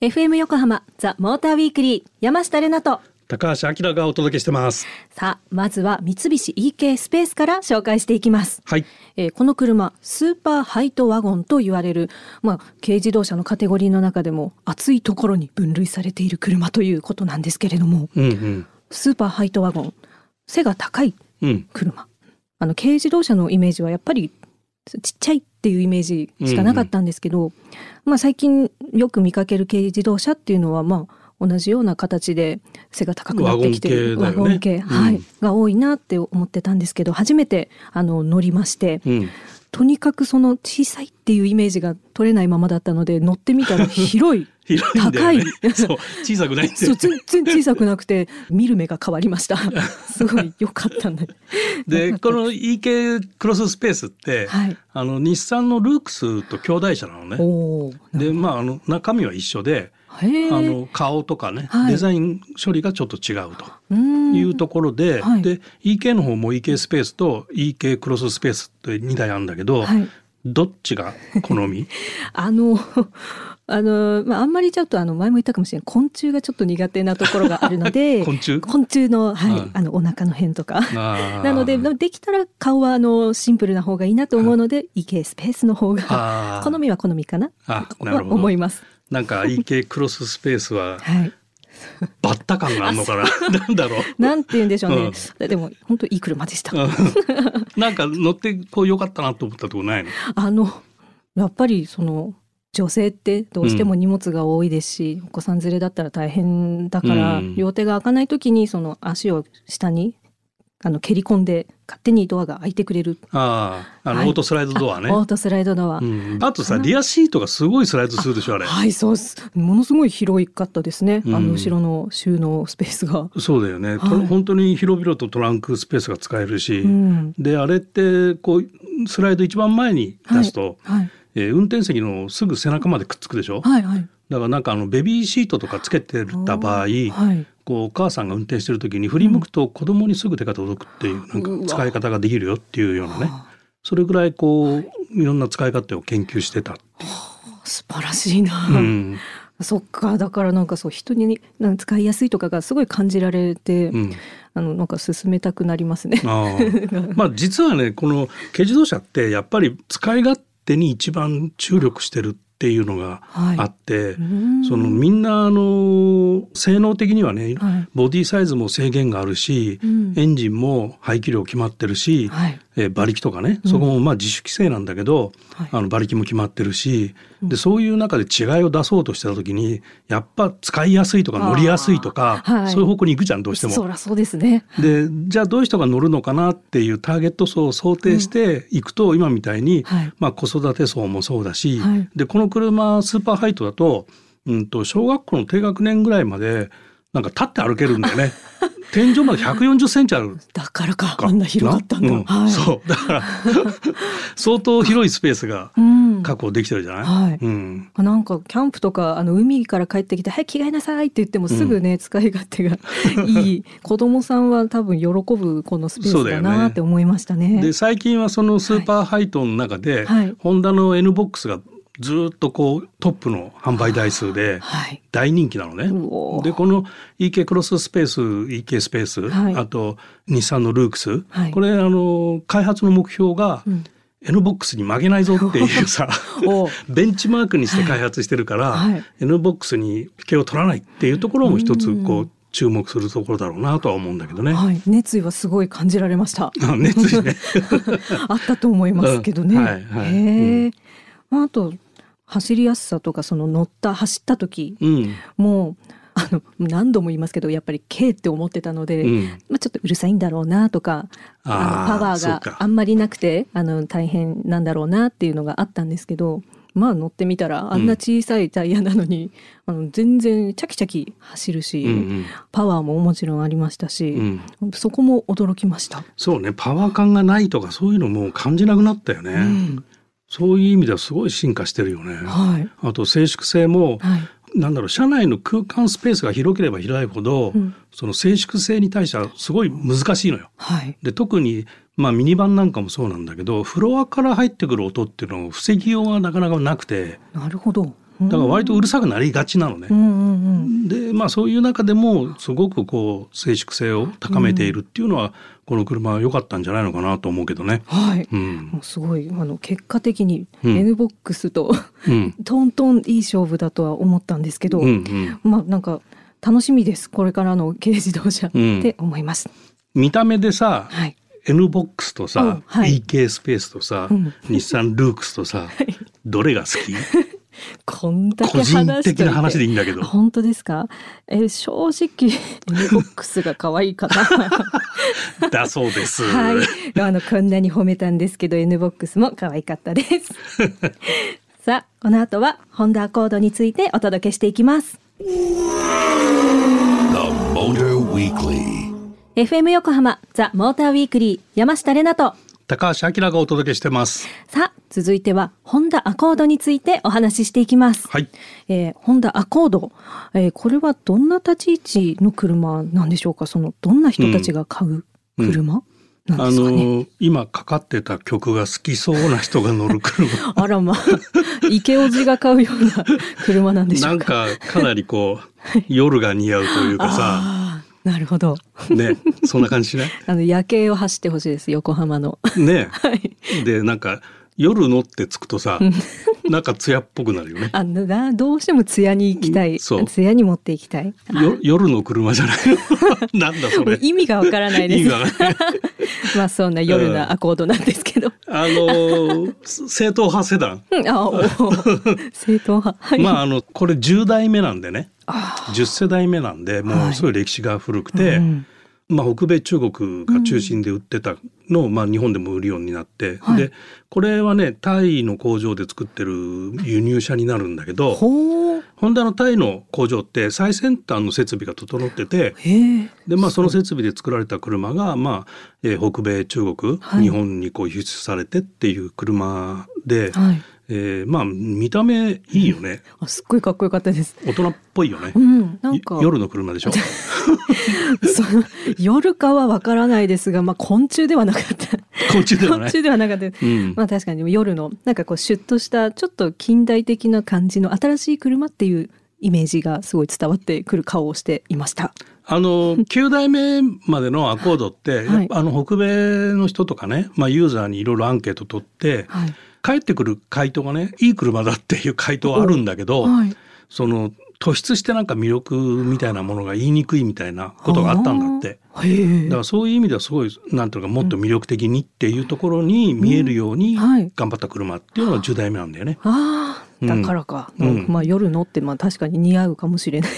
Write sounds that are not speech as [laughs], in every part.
FM 横浜ザ・モーターウィークリー山下れなと高橋明がお届けしてます。さあまずは三菱 EK スペースから紹介していきます、はい。えーこの車スーパーハイトワゴンと言われるまあ軽自動車のカテゴリーの中でも熱いところに分類されている車ということなんですけれどもうんうん。スーパーハイトワゴン背が高いうん。車あの軽自動車のイメージはやっぱりちっちゃいっていうイメージしかなかったんですけど、まあ最近よく見かける軽自動車っていうのはまあ同じような形で背が高くなってきてるワゴン系ね。ワゴン系。はい、うん。が多いなって思ってたんですけど初めてあの乗りまして。うん。とにかくその小さいっていうイメージが取れないままだったので乗ってみたら広い [laughs] 広い。高いそう。小さくないんだそうよね。全然小さくなくて見る目が変わりました [laughs] すごい良かったんだで、この EK クロススペースって、はいあの、日産のルークスと兄弟車なのね。で、まあ、あの、中身は一緒で、あの、顔とかね、はい。デザイン処理がちょっと違うと。いうところで、はい。で EK の方も EK スペースと EK クロススペースって2台あるんだけど、はい。どっちが好み？[laughs] あの、[laughs] あの、まあ、あんまりちょっとあの、前も言ったかもしれない。昆虫がちょっと苦手なところがあるので、[laughs] 昆虫？昆虫の、はい、うん。あの、お腹の辺とか。なので、できたら顔はあの、シンプルな方がいいなと思うので、イケスペースの方が、好みは好みかな。あなるほど。思います。なんか EK クロススペースは [laughs] はい。バッタ感があるのかな？[laughs] なんだろう。なんて言うんでしょうね。でも、本当いい車でした。うん。[laughs] なんか乗ってこう良かったなと思ったとこないの？あの、やっぱりその、女性ってどうしても荷物が多いですし、お子さん連れだったら大変だから、うん。両手が開かない時にその足を下にあの蹴り込んで勝手にドアが開いてくれる。あああの、はいオートスライドドアねあオートスライドドア。うん、あとさリアシートがすごいスライドするでしょあれはい、そうです。ものすごい広かったですね。あうんの後ろの収納スペースが。そうだよね、とはい本当に広々とトランクスペースが使えるし、うん。であれってこうスライド一番前に出すと、はい。えー運転席のすぐ背中までくっつくでしょ、はい、はい。だからなんかあのベビーシートとかつけてた場合、はい。こうお母さんが運転してる時に振り向くと子供にすぐ手が届くっていうなんか使い方ができるよっていうようなねそれぐらいこういろんな使い方を研究してた。素晴らしいな。うんそっかだからなんかそう人になんか使いやすいとかがすごい感じられて、うんあのなんか進めたくなりますね。あー [laughs] まあ実はねこの軽自動車ってやっぱり使い勝手に一番注力してるっていうのがはい。あって、うん。そのみんなあの性能的にはね、はい。ボディサイズも制限があるし、うん。エンジンも排気量決まってるし、はい。えー馬力とかね、うん。そこもまあ自主規制なんだけど、はい。あの馬力も決まってるし、でそういう中で違いを出そうとしてた時にやっぱ使いやすいとか乗りやすいとか、はい。そういう方向に行くじゃんどうしても。そりゃそうですね。でじゃあどういう人が乗るのかなっていうターゲット層を想定していくと、今みたいに、はい。まあ、子育て層もそうだし、はい。でこの車スーパーハイトだと,、うん、と小学校の低学年ぐらいまでなんか立って歩けるんだよね。[laughs] 天井まで140センチある。だからかあんな広がったんだ。うん。はい。そう。だから [laughs] 相当広いスペースがうん。確保できてるじゃない、はい。うん、なんかキャンプとかあの海から帰ってきて「はい着替えなさい」って言ってもすぐね、使い勝手がいい。[laughs] 子供さんは多分喜ぶこのスペースだなって思いましたね。で最近はそのスーパーハイトの中で、はい。ホンダの N ボックスがずっとこうトップの販売台数ではい。大人気なのね。うおー。でこの EK クロススペース EK スペース、はい。あと日産のルークス、はい。これあの開発の目標が、うん。N ボックスに負けないぞっていうさ [laughs] おベンチマークにして開発してるから、はい。N ボックスに引けを取らないっていうところも一つうん。こう注目するところだろうなとは思うんだけどね。はい、熱意はすごい感じられました。あ [laughs] 熱意ね。[laughs] あったと思いますけどね。うん。はい。はい。へえ、まあ、あと走りやすさとかその乗った走った時うん。もうあの何度も言いますけどやっぱり K って思ってたので、うん。まあ、ちょっとうるさいんだろうなとかあのパワーがあんまりなくてあの大変なんだろうなっていうのがあったんですけどまあ乗ってみたらあんな小さいタイヤなのに、あの全然チャキチャキ走るし、うんうん。パワーももちろんありましたし、うん。そこも驚きました。そうねパワー感がないとかそういうのも感じなくなったよね、うんそういう意味ではすごい進化してるよね、はい。あと静粛性も、はい。なんだろう車内の空間スペースが広ければ広いほど、うん。その静粛性に対してはすごい難しいのよ。はい。で特にまあミニバンなんかもそうなんだけどフロアから入ってくる音っていうのを防ぎようがなかなかなくて、なるほど。だから割とうるさくなりがちなのね。うんうんうん。でまあそういう中でもすごくこう静粛性を高めているっていうのは、この車は良かったんじゃないのかなと思うけどね。はい。うんもうすごいあの結果的にうん N ボックスと、うんトントンいい勝負だとは思ったんですけど、うんうん、まあなんか楽しみですこれからの軽自動車って思います。見た目でさはい。N ボックスとさ、うんはい EK スペースとさ、うん日産ルークスとさ、[laughs] どれが好き？こんだけ個人話的な話でいいんだけど。あ本当ですか？え正直 N ボックスが可愛いかな。[laughs] だそうです。はい。あのこんなに褒めたんですけど N ボックスも可愛かったです。[laughs] さあこの後はホンダアコードについてお届けしていきます。The Motor Weekly. FM 横浜ザ・モーターウィークリー山下れなと高橋明がお届けしてます。さあ続いてはホンダアコードについてお話ししていきます、はい。えーホンダアコード、えーこれはどんな立ち位置の車なんでしょうか？そのどんな人たちが買う車、なんあですかね、の今かかってた曲が好きそうな人が乗る車。[laughs] あらまあ。池オジが買うような車なんでしょうんか？なかかなりこう夜が似合うというかさ、[laughs] なるほどね、そんな感じしない？[laughs] あの夜景を走ってほしいです横浜のね。[laughs] はいでなんか夜乗ってつくとさ、なんか艶っぽくなるよね。あのなどうしても艶に行きたい。そう。艶に持っていきたい。よ夜の車じゃないの？[laughs] なんだそれ。[laughs] 意味がわからないです。意味がわからない。[laughs] まあそんな夜のアコードなんですけど、あの正統派セダン。うんあ正統派。はい、まああのこれ10代目なんでね。あ10世代目なんでもうすごい歴史が古くて、うんまあ、北米中国が中心で売ってたのを、まあ、日本でも売るようになって、はい。でこれはねタイの工場で作ってる輸入車になるんだけどホンダのタイの工場って最先端の設備が整っててで、まあ、その設備で作られた車が、まあえー北米中国、はい。日本にこう輸出されてっていう車で、はいえーまあ見た目いいよね [laughs] あすっごいかっこよかったです大人っぽいよねう。んなんかい夜の車でしょ [laughs] その夜かはわからないですがまあ昆虫ではなかった昆虫では昆ない。虫ではなかったうんまあ確かに夜のなんかこうシュッとしたちょっと近代的な感じの新しい車っていうイメージがすごい伝わってくる顔をしていました。あの9代目までのアコードって、はいあの北米の人とかね、まあ、ユーザーにいろいろアンケート取って、はい。返ってくる回答がねいい車だっていう回答はあるんだけど、はい。その突出してなんか魅力みたいなものが言いにくいみたいなことがあったんだって。だからそういう意味ではすごいなんていうかもっと魅力的にっていうところに見えるように頑張った車っていうのが10代目なんだよね。ああ、だからか。うんまあ夜のってまあ確かに似合うかもしれない。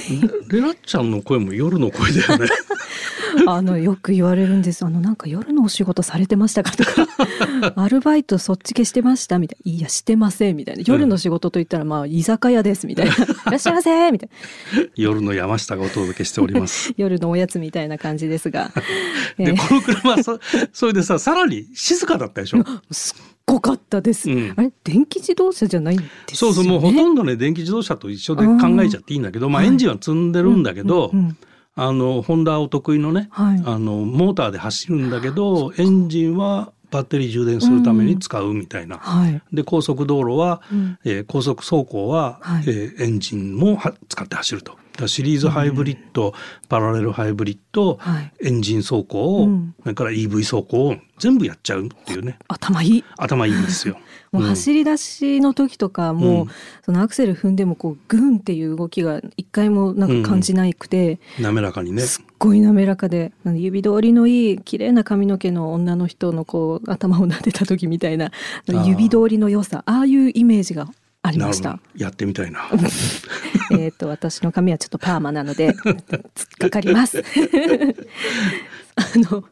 レラちゃんの声も夜の声だよね。[laughs] [laughs] あのよく言われるんです。あのなんか夜のお仕事されてましたかとか、[laughs] アルバイトそっち系してましたみたいな。いやしてませんみたいな。夜の仕事と言ったらまあ居酒屋ですみたいな。[laughs] いらっしゃいませみたいな。夜の山下がお届けしております。夜のおやつみたいな感じですが。えでーこの車はそそれでささらに静かだったでしょ？すっごかったです。うんあれ？電気自動車じゃないんです。そうそうもうほとんどね電気自動車と一緒で考えちゃっていいんだけど、まあ、はいエンジンは積んでるんだけど、うんうんうんあのホンダお得意のね、はいあのモーターで走るんだけどエンジンはバッテリー充電するために使うみたいな。はい。で高速道路は、うんえー高速走行は、はいえーエンジンもは使って走ると。シリーズハイブリッド、パラレルハイブリッド、はい。エンジン走行を、うん。それから EV 走行を全部やっちゃうっていうね。頭いい。頭いいんですよ。[laughs] もう走り出しの時とかもう、うん。そのアクセル踏んでもこうグンっていう動きが一回もなんか感じなくて、滑らかにね。すっごい滑らかで指通りのいい綺麗な髪の毛の女の人のこう頭を撫でた時みたいなー。指通りの良さああいうイメージがありました。やってみたいな。[laughs] えっと私の髪はちょっとパーマなので突っかかります。[laughs] あの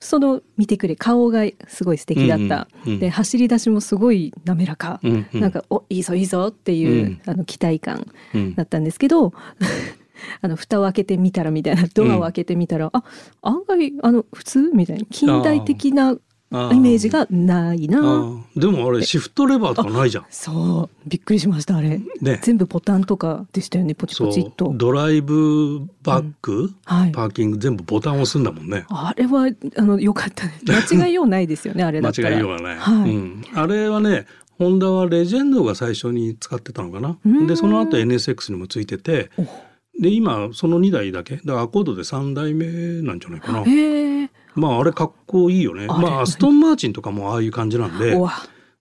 その見てくれ顔がすごい素敵だった、うんうんで走り出しもすごい滑らか、うんうん。なんかおいいぞいいぞっていう、うん。あの期待感うん。だったんですけど [laughs] あの蓋を開けてみたらみたいなドアを開けてみたら、あ案外あの普通みたいな近代的なイメージがないあな。ーでもあれシフトレバーとかないじゃん。そう。びっくりしましたあれ、ね。全部ボタンとかでしたよねポチポチっと。ドライブバック、はい。パーキング全部ボタン押すんだもんね。あれはあの良かった [laughs] 間違いようないですよねあれだ間違いようがない、はい。うん、あれはねホンダはレジェンドが最初に使ってたのかな。うん。でその後 NSX にもついてて。お。で今その2台だけ。だからアコードで3台目なんじゃないかな。へえ。まああれかっこいいよねあれ？まあアストンマーチンとかもああいう感じなんで。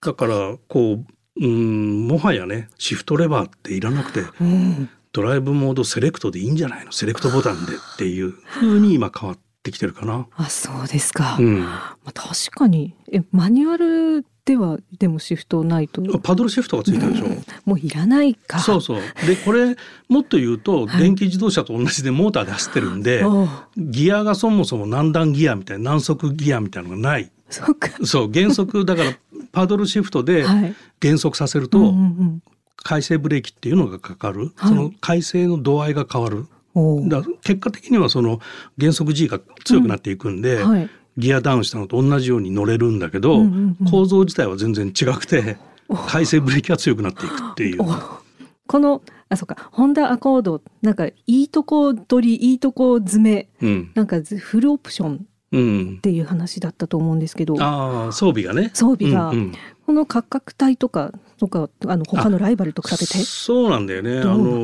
だからこううんもはやねシフトレバーっていらなくてうん。ドライブモードセレクトでいいんじゃないの？セレクトボタンでっていう風に今変わってきてるかな。あ、そうですか。うん、まあ、確かにえマニュアルではでもシフトないと？パドルシフトがついてるでしょ。もういらないか。そうそう。でこれもっと言うとはい電気自動車と同じでモーターで走ってるんで、ギアがそもそも何段ギアみたいな何速ギアみたいなのがない。そうか。そう減速だから [laughs] パドルシフトではい。減速させるとうんうんうん回生ブレーキっていうのがかかる。はいその回生の度合いが変わる。だ結果的にはその減速 G が強くなっていくんで、はい。ギアダウンしたのと同じように乗れるんだけど、うんうんうん。構造自体は全然違くて回生ブレーキが強くなっていくっていう。おこのあそうか。ホンダアコードなんかいいとこ取りいいとこ詰めうん。なんかフルオプションうん。っ、ていう話だったと思うんですけど。ああ装備がね。装備が、うんうん。この価格帯とかとかあの他のライバルと比べて？そうなんだよね。どあの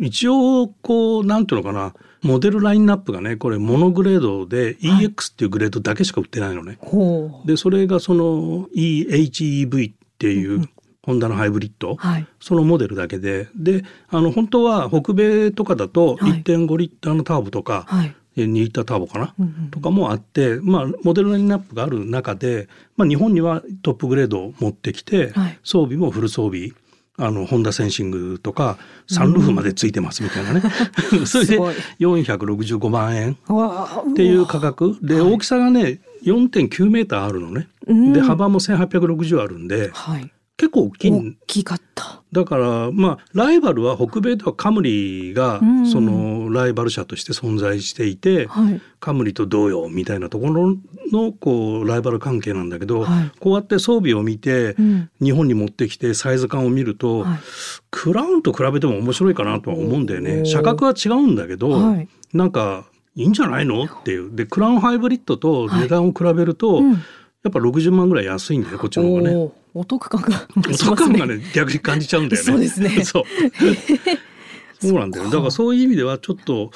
一応こうなんていうのかな。モデルラインナップがねこれモノグレードではい。EX っていうグレードだけしか売ってないのね。ほう。でそれがその EHEV っていう、うんうん。ホンダのハイブリッド、はい。そのモデルだけで。であの本当は北米とかだとはい。1.5リッターのターボとか、はい、え2リッターターボかな、うんうんとかもあって、まあ、モデルラインナップがある中で、まあ、日本にはトップグレードを持ってきて、はい。装備もフル装備あのホンダセンシングとかサンルーフまでついてますみたいなね、[laughs] それですごい。465万円。っていう価格。で大きさがね4.9メーターあるのね、うん。で幅も1860あるんではい結構大きい大んきかった。だからまあライバルは北米ではカムリがうん。そのライバル車として存在していて、はい。カムリと同様みたいなところのこうライバル関係なんだけど、はい。こうやって装備を見てうん。日本に持ってきてサイズ感を見ると、はい。クラウンと比べても面白いかなとは思うんだよね。車格は違うんだけど、はい。なんかいいんじゃないの？っていう。でクラウンハイブリッドと値段を比べると、うん。やっぱ60万ぐらい安いんだよこっちの方がね。お得感がお得感がね逆に感じちゃうんだよね。そうですね。[laughs] そう。[laughs] そうなんだよ。だからそういう意味ではちょっとはい。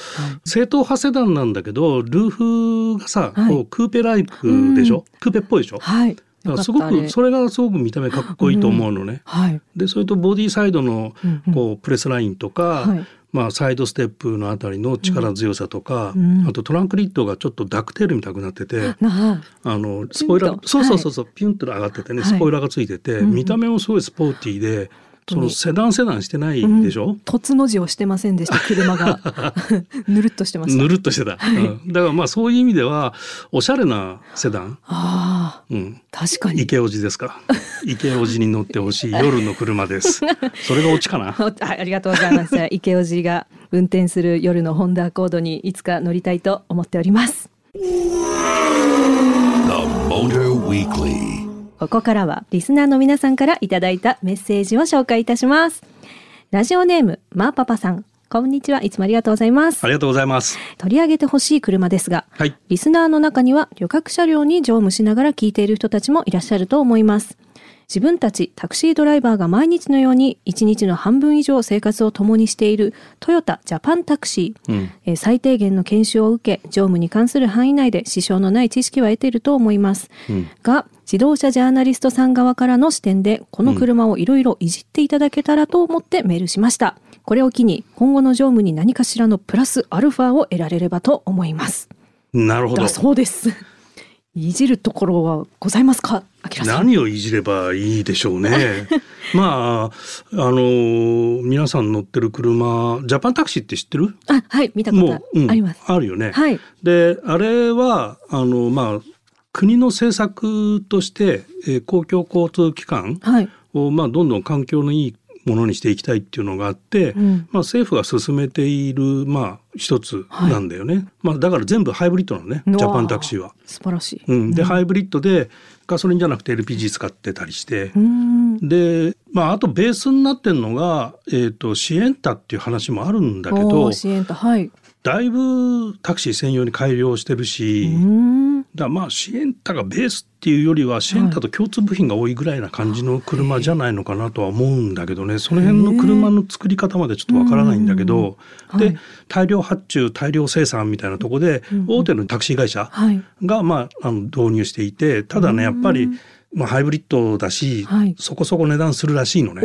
正統派セダンなんだけどルーフがさ、はい。こうクーペライクでしょ、クーペっぽいでしょ、はい。だからすごくそれがすごく見た目かっこいいと思うのね。はい。でそれとボディサイドのうんうん。こうプレスラインとか、はいまあ、サイドステップのあたりの力強さとか、うん。あとトランクリッドがちょっとダクテールみたくなってて。なあ。あのスポイラーそうそうそうそう、ピュンと上がっててねはい。スポイラーがついてて、うんうん。見た目もすごいスポーティーでそのセダンセダンしてないでしょ、凸の字をしてませんでした。車が。[laughs] ぬるっとしてました。ぬるっとしてた、うん。だからまあそういう意味ではおしゃれなセダン、ああ。うん、確かに。池おじですか？池おじに乗ってほしい。夜の車です。[laughs] それがオチかな？あありがとうございます。池尾寺が運転する夜のホンダアコードにいつか乗りたいと思っております。The Motor Weekly. ここからはリスナーの皆さんからいただいたメッセージを紹介いたします。ラジオネームマーパパさん、こんにちは。いつもありがとうございますあ。りがとうございます取り上げてほしい車ですが、はいリスナーの中には旅客車両に乗務しながら聞いている人たちもいらっしゃると思います。自分たちタクシードライバーが毎日のように一日の半分以上生活を共にしているトヨタジャパンタクシー、うんえー最低限の研修を受け乗務に関する範囲内で支障のない知識は得ていると思います、うんが自動車ジャーナリストさん側からの視点でこの車をいろいろいじっていただけたらと思ってメールしました。これを機に今後の乗務に何かしらのプラスアルファを得られればと思います。なるほど。だそうです。[laughs] いじるところはございますか？何をいじればいいでしょうね。[laughs] まああの皆さん乗ってる車ジャパンタクシーって知ってる？あはい見たこもとう、うん。あります、あるよね、はい。であれはあのまあ国の政策として、えー公共交通機関はい。を、まあ、どんどん環境のいいものにしていきたいっていうのがあって、うん。まあ、政府が進めている、まあ、一つなんだよね、まあ、だから全部ハイブリッドなのねジャパンタクシーは。素晴らしい。うん、で、ハイブリッドでガソリンじゃなくて LPG 使ってたりして。う、ん。で、まあ、あとベースになってるのが、えー、とシエンタっていう話もあるんだけどおー支援とはい。だいぶタクシー専用に改良してるし、うんだまあシエンタがベースっていうよりはシエンタと共通部品が多いぐらいな感じの車じゃないのかなとは思うんだけどね。その辺の車の作り方までちょっとわからないんだけど、で大量発注大量生産みたいなところでうん大手のタクシー会社はい。がまああの導入していてただねやっぱりまあハイブリッドだし、はい。そこそこ値段するらしいのね。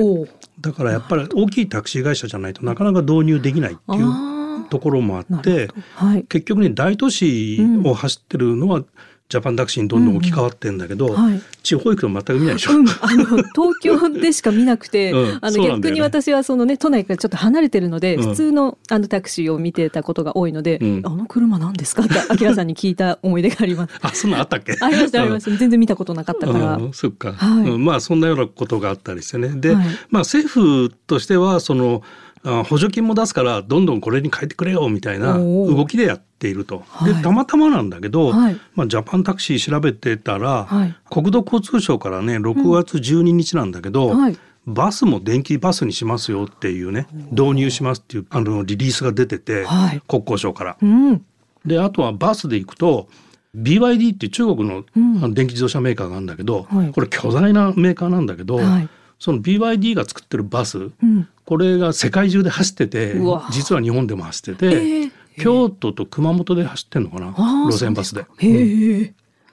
だからやっぱり大きいタクシー会社じゃないとなかなか導入できないっていうあところもああ。って。はい。結局ね大都市を走ってるのは、ジャパンタクシーにどんどん置き換わってんだけど、はい。地方行くと全く見ないでしょ。うん、あの東京でしか見なくて、[laughs] うんあのね逆に私はそのね都内からちょっと離れてるので、うん普通のあのタクシーを見てたことが多いので、うんあの車なんですか？ってアキラさんに聞いた思い出があります。[laughs] あそんなんあったっけ？ありましたありました。全然見たことなかったから。うん、そっか、はいうんまあそんなようなことがあったりしてねで、はいまあ政府としてはそのあ補助金も出すからどんどんこれに変えてくれよみたいな動きでやっていると。はい。でたまたまなんだけど、はい。まあ、ジャパンタクシー調べてたら、はい。国土交通省からね6月12日なんだけど、はい。バスも電気バスにしますよっていうね導入しますっていうあのリリースが出てて、はい。国交省から。うん。であとはバスで行くと BYD って中国の,、電気自動車メーカーがあるんだけど、はい。これ巨大なメーカーなんだけど、はい。その BYD が作ってるバスうん。これが世界中で走ってて実は日本でも走ってえて、ー京都と熊本で走ってんのかな？路線バスで。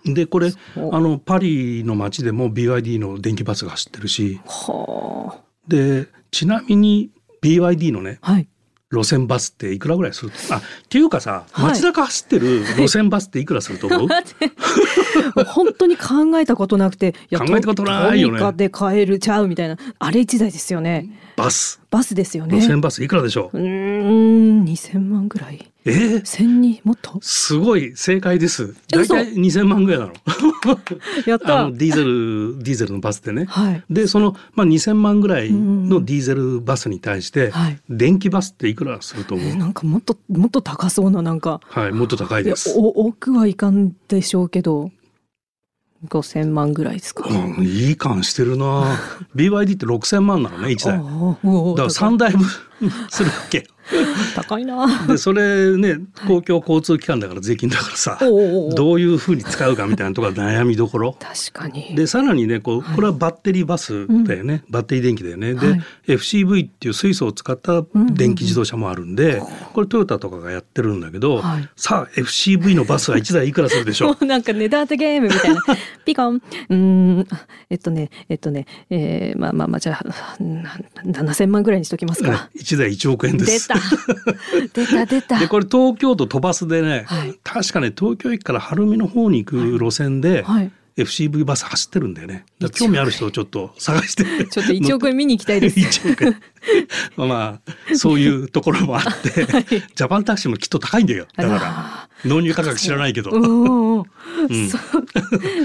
でこれあのパリの街でも BYD の電気バスが走ってるしはでちなみに BYD のねあ。はい。路線バスっていくらぐらいする？あっていうかさはい。街中走ってる路線バスっていくらすると思う、[laughs] [laughs] 本当に考えたことなくて、い考えたことないよね。トで買えるちゃうみたいな、あれ一台ですよね。バス。バスですよね。路線バスいくらでしょう、うーん、2000万ぐらい。え？ー、千二？もっと？すごい正解です。大体2000万ぐらいなの。[laughs] やった。あのディーゼルディーゼルのバスでね。はい。でその、まあ、2,000万ぐらいのディーゼルバスに対して、はい。電気バスっていくらすると思う、えなんかもっともっと高そうななんか。はいもっと高いです。お奥はいかんでしょうけど5000万ぐらいですか、うん、いい感してるな。[laughs] BYD って6,000万なのね1台。だから3台分するわけ [laughs] 高いな。でそれね公共交通機関だから税金だからさおうおうおう。どういうふうに使うかみたいなところが悩みどころ確かに。でさらにねこうこれはバッテリーバスだよね、バッテリー電気だよね。で、はい。FCV っていう水素を使った電気自動車もあるんで、これトヨタとかがやってるんだけど、はい。さあ FCV のバスは1台いくらするでしょ [laughs] もうなんか値段当てゲームみたいな。[laughs] ピコン。うーん。あえっとねえっとねえー、まあまあまあじゃあな7000万ぐらいにしときますうか1台1億円です。出た出た出た。[laughs] でこれ東京都都バスでね、はい。確かね東京駅から晴海の方に行く路線で、はい。FCV バス走ってるんだよね。興味ある人をちょっと探して。[laughs] ちょっと1億円見に行きたいです。[laughs] 1億円。まあまあそういうところもあって、ジャパンタクシーもきっと高いんだよ。だかあら納入価格知らないけど、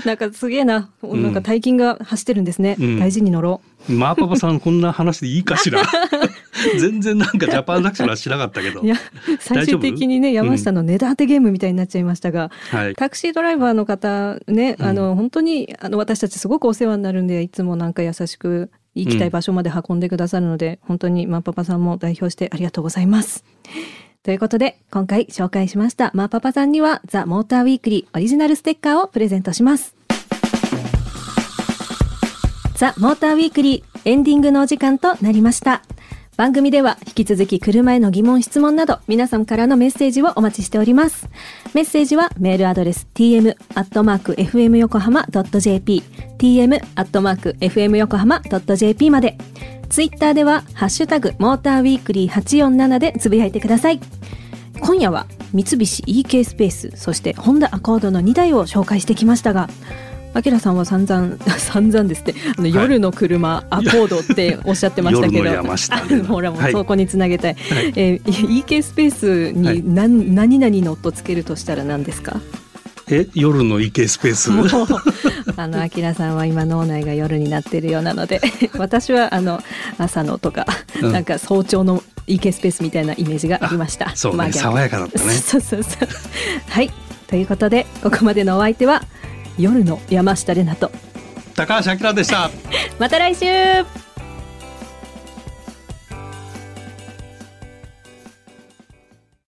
なんかすげえな、なんか大金が走ってるんですね、うん。大事に乗ろまあパパさんこんな話でいいかしら [laughs] 全然なんかジャパンタクシーのはしなかったけどういや最終的にね山下の値段当てゲームみたいになっちゃいましたが、はいタクシードライバーの方ね、あの本当にあの私たちすごくお世話になるんでいつもなんか優しく行きたい場所まで運んでくださるので、本当にマーパパさんも代表してありがとうございます。ということで今回紹介しましたマーパパさんにはザ・モーターウィークリーオリジナルステッカーをプレゼントします。ザ・モーターウィークリーエンディングのお時間となりました。番組では引き続き車への疑問質問など皆さんからのメッセージをお待ちしております。メッセージはメールアドレス tm.fmyokohama.jp tm.fmyokohama.jp まで。ツイッターではハッシュタグモーターウィークリー847でつぶやいてください。今夜は三菱 EK スペースそしてホンダアコードの2台を紹介してきましたがあきらさんは散々 [laughs] 散々ですねあの、はい。夜の車アコードっておっしゃってましたけど。[laughs] ほらもうはい。そこにつなげたい、はい。えー EK スペースはい。に何,、何々のとつけるとしたら何ですか？え夜の池スペース？あのあきらさんは今脳内が夜になっているようなので [laughs] 私はあの朝のとか、うん。なんか早朝の EK スペースみたいなイメージがありました。そうねまあ逆爽やかだったね。そうそうそう。はい。ということで、ここまでのお相手は、夜の山下れなと。高橋明でした [laughs] また来週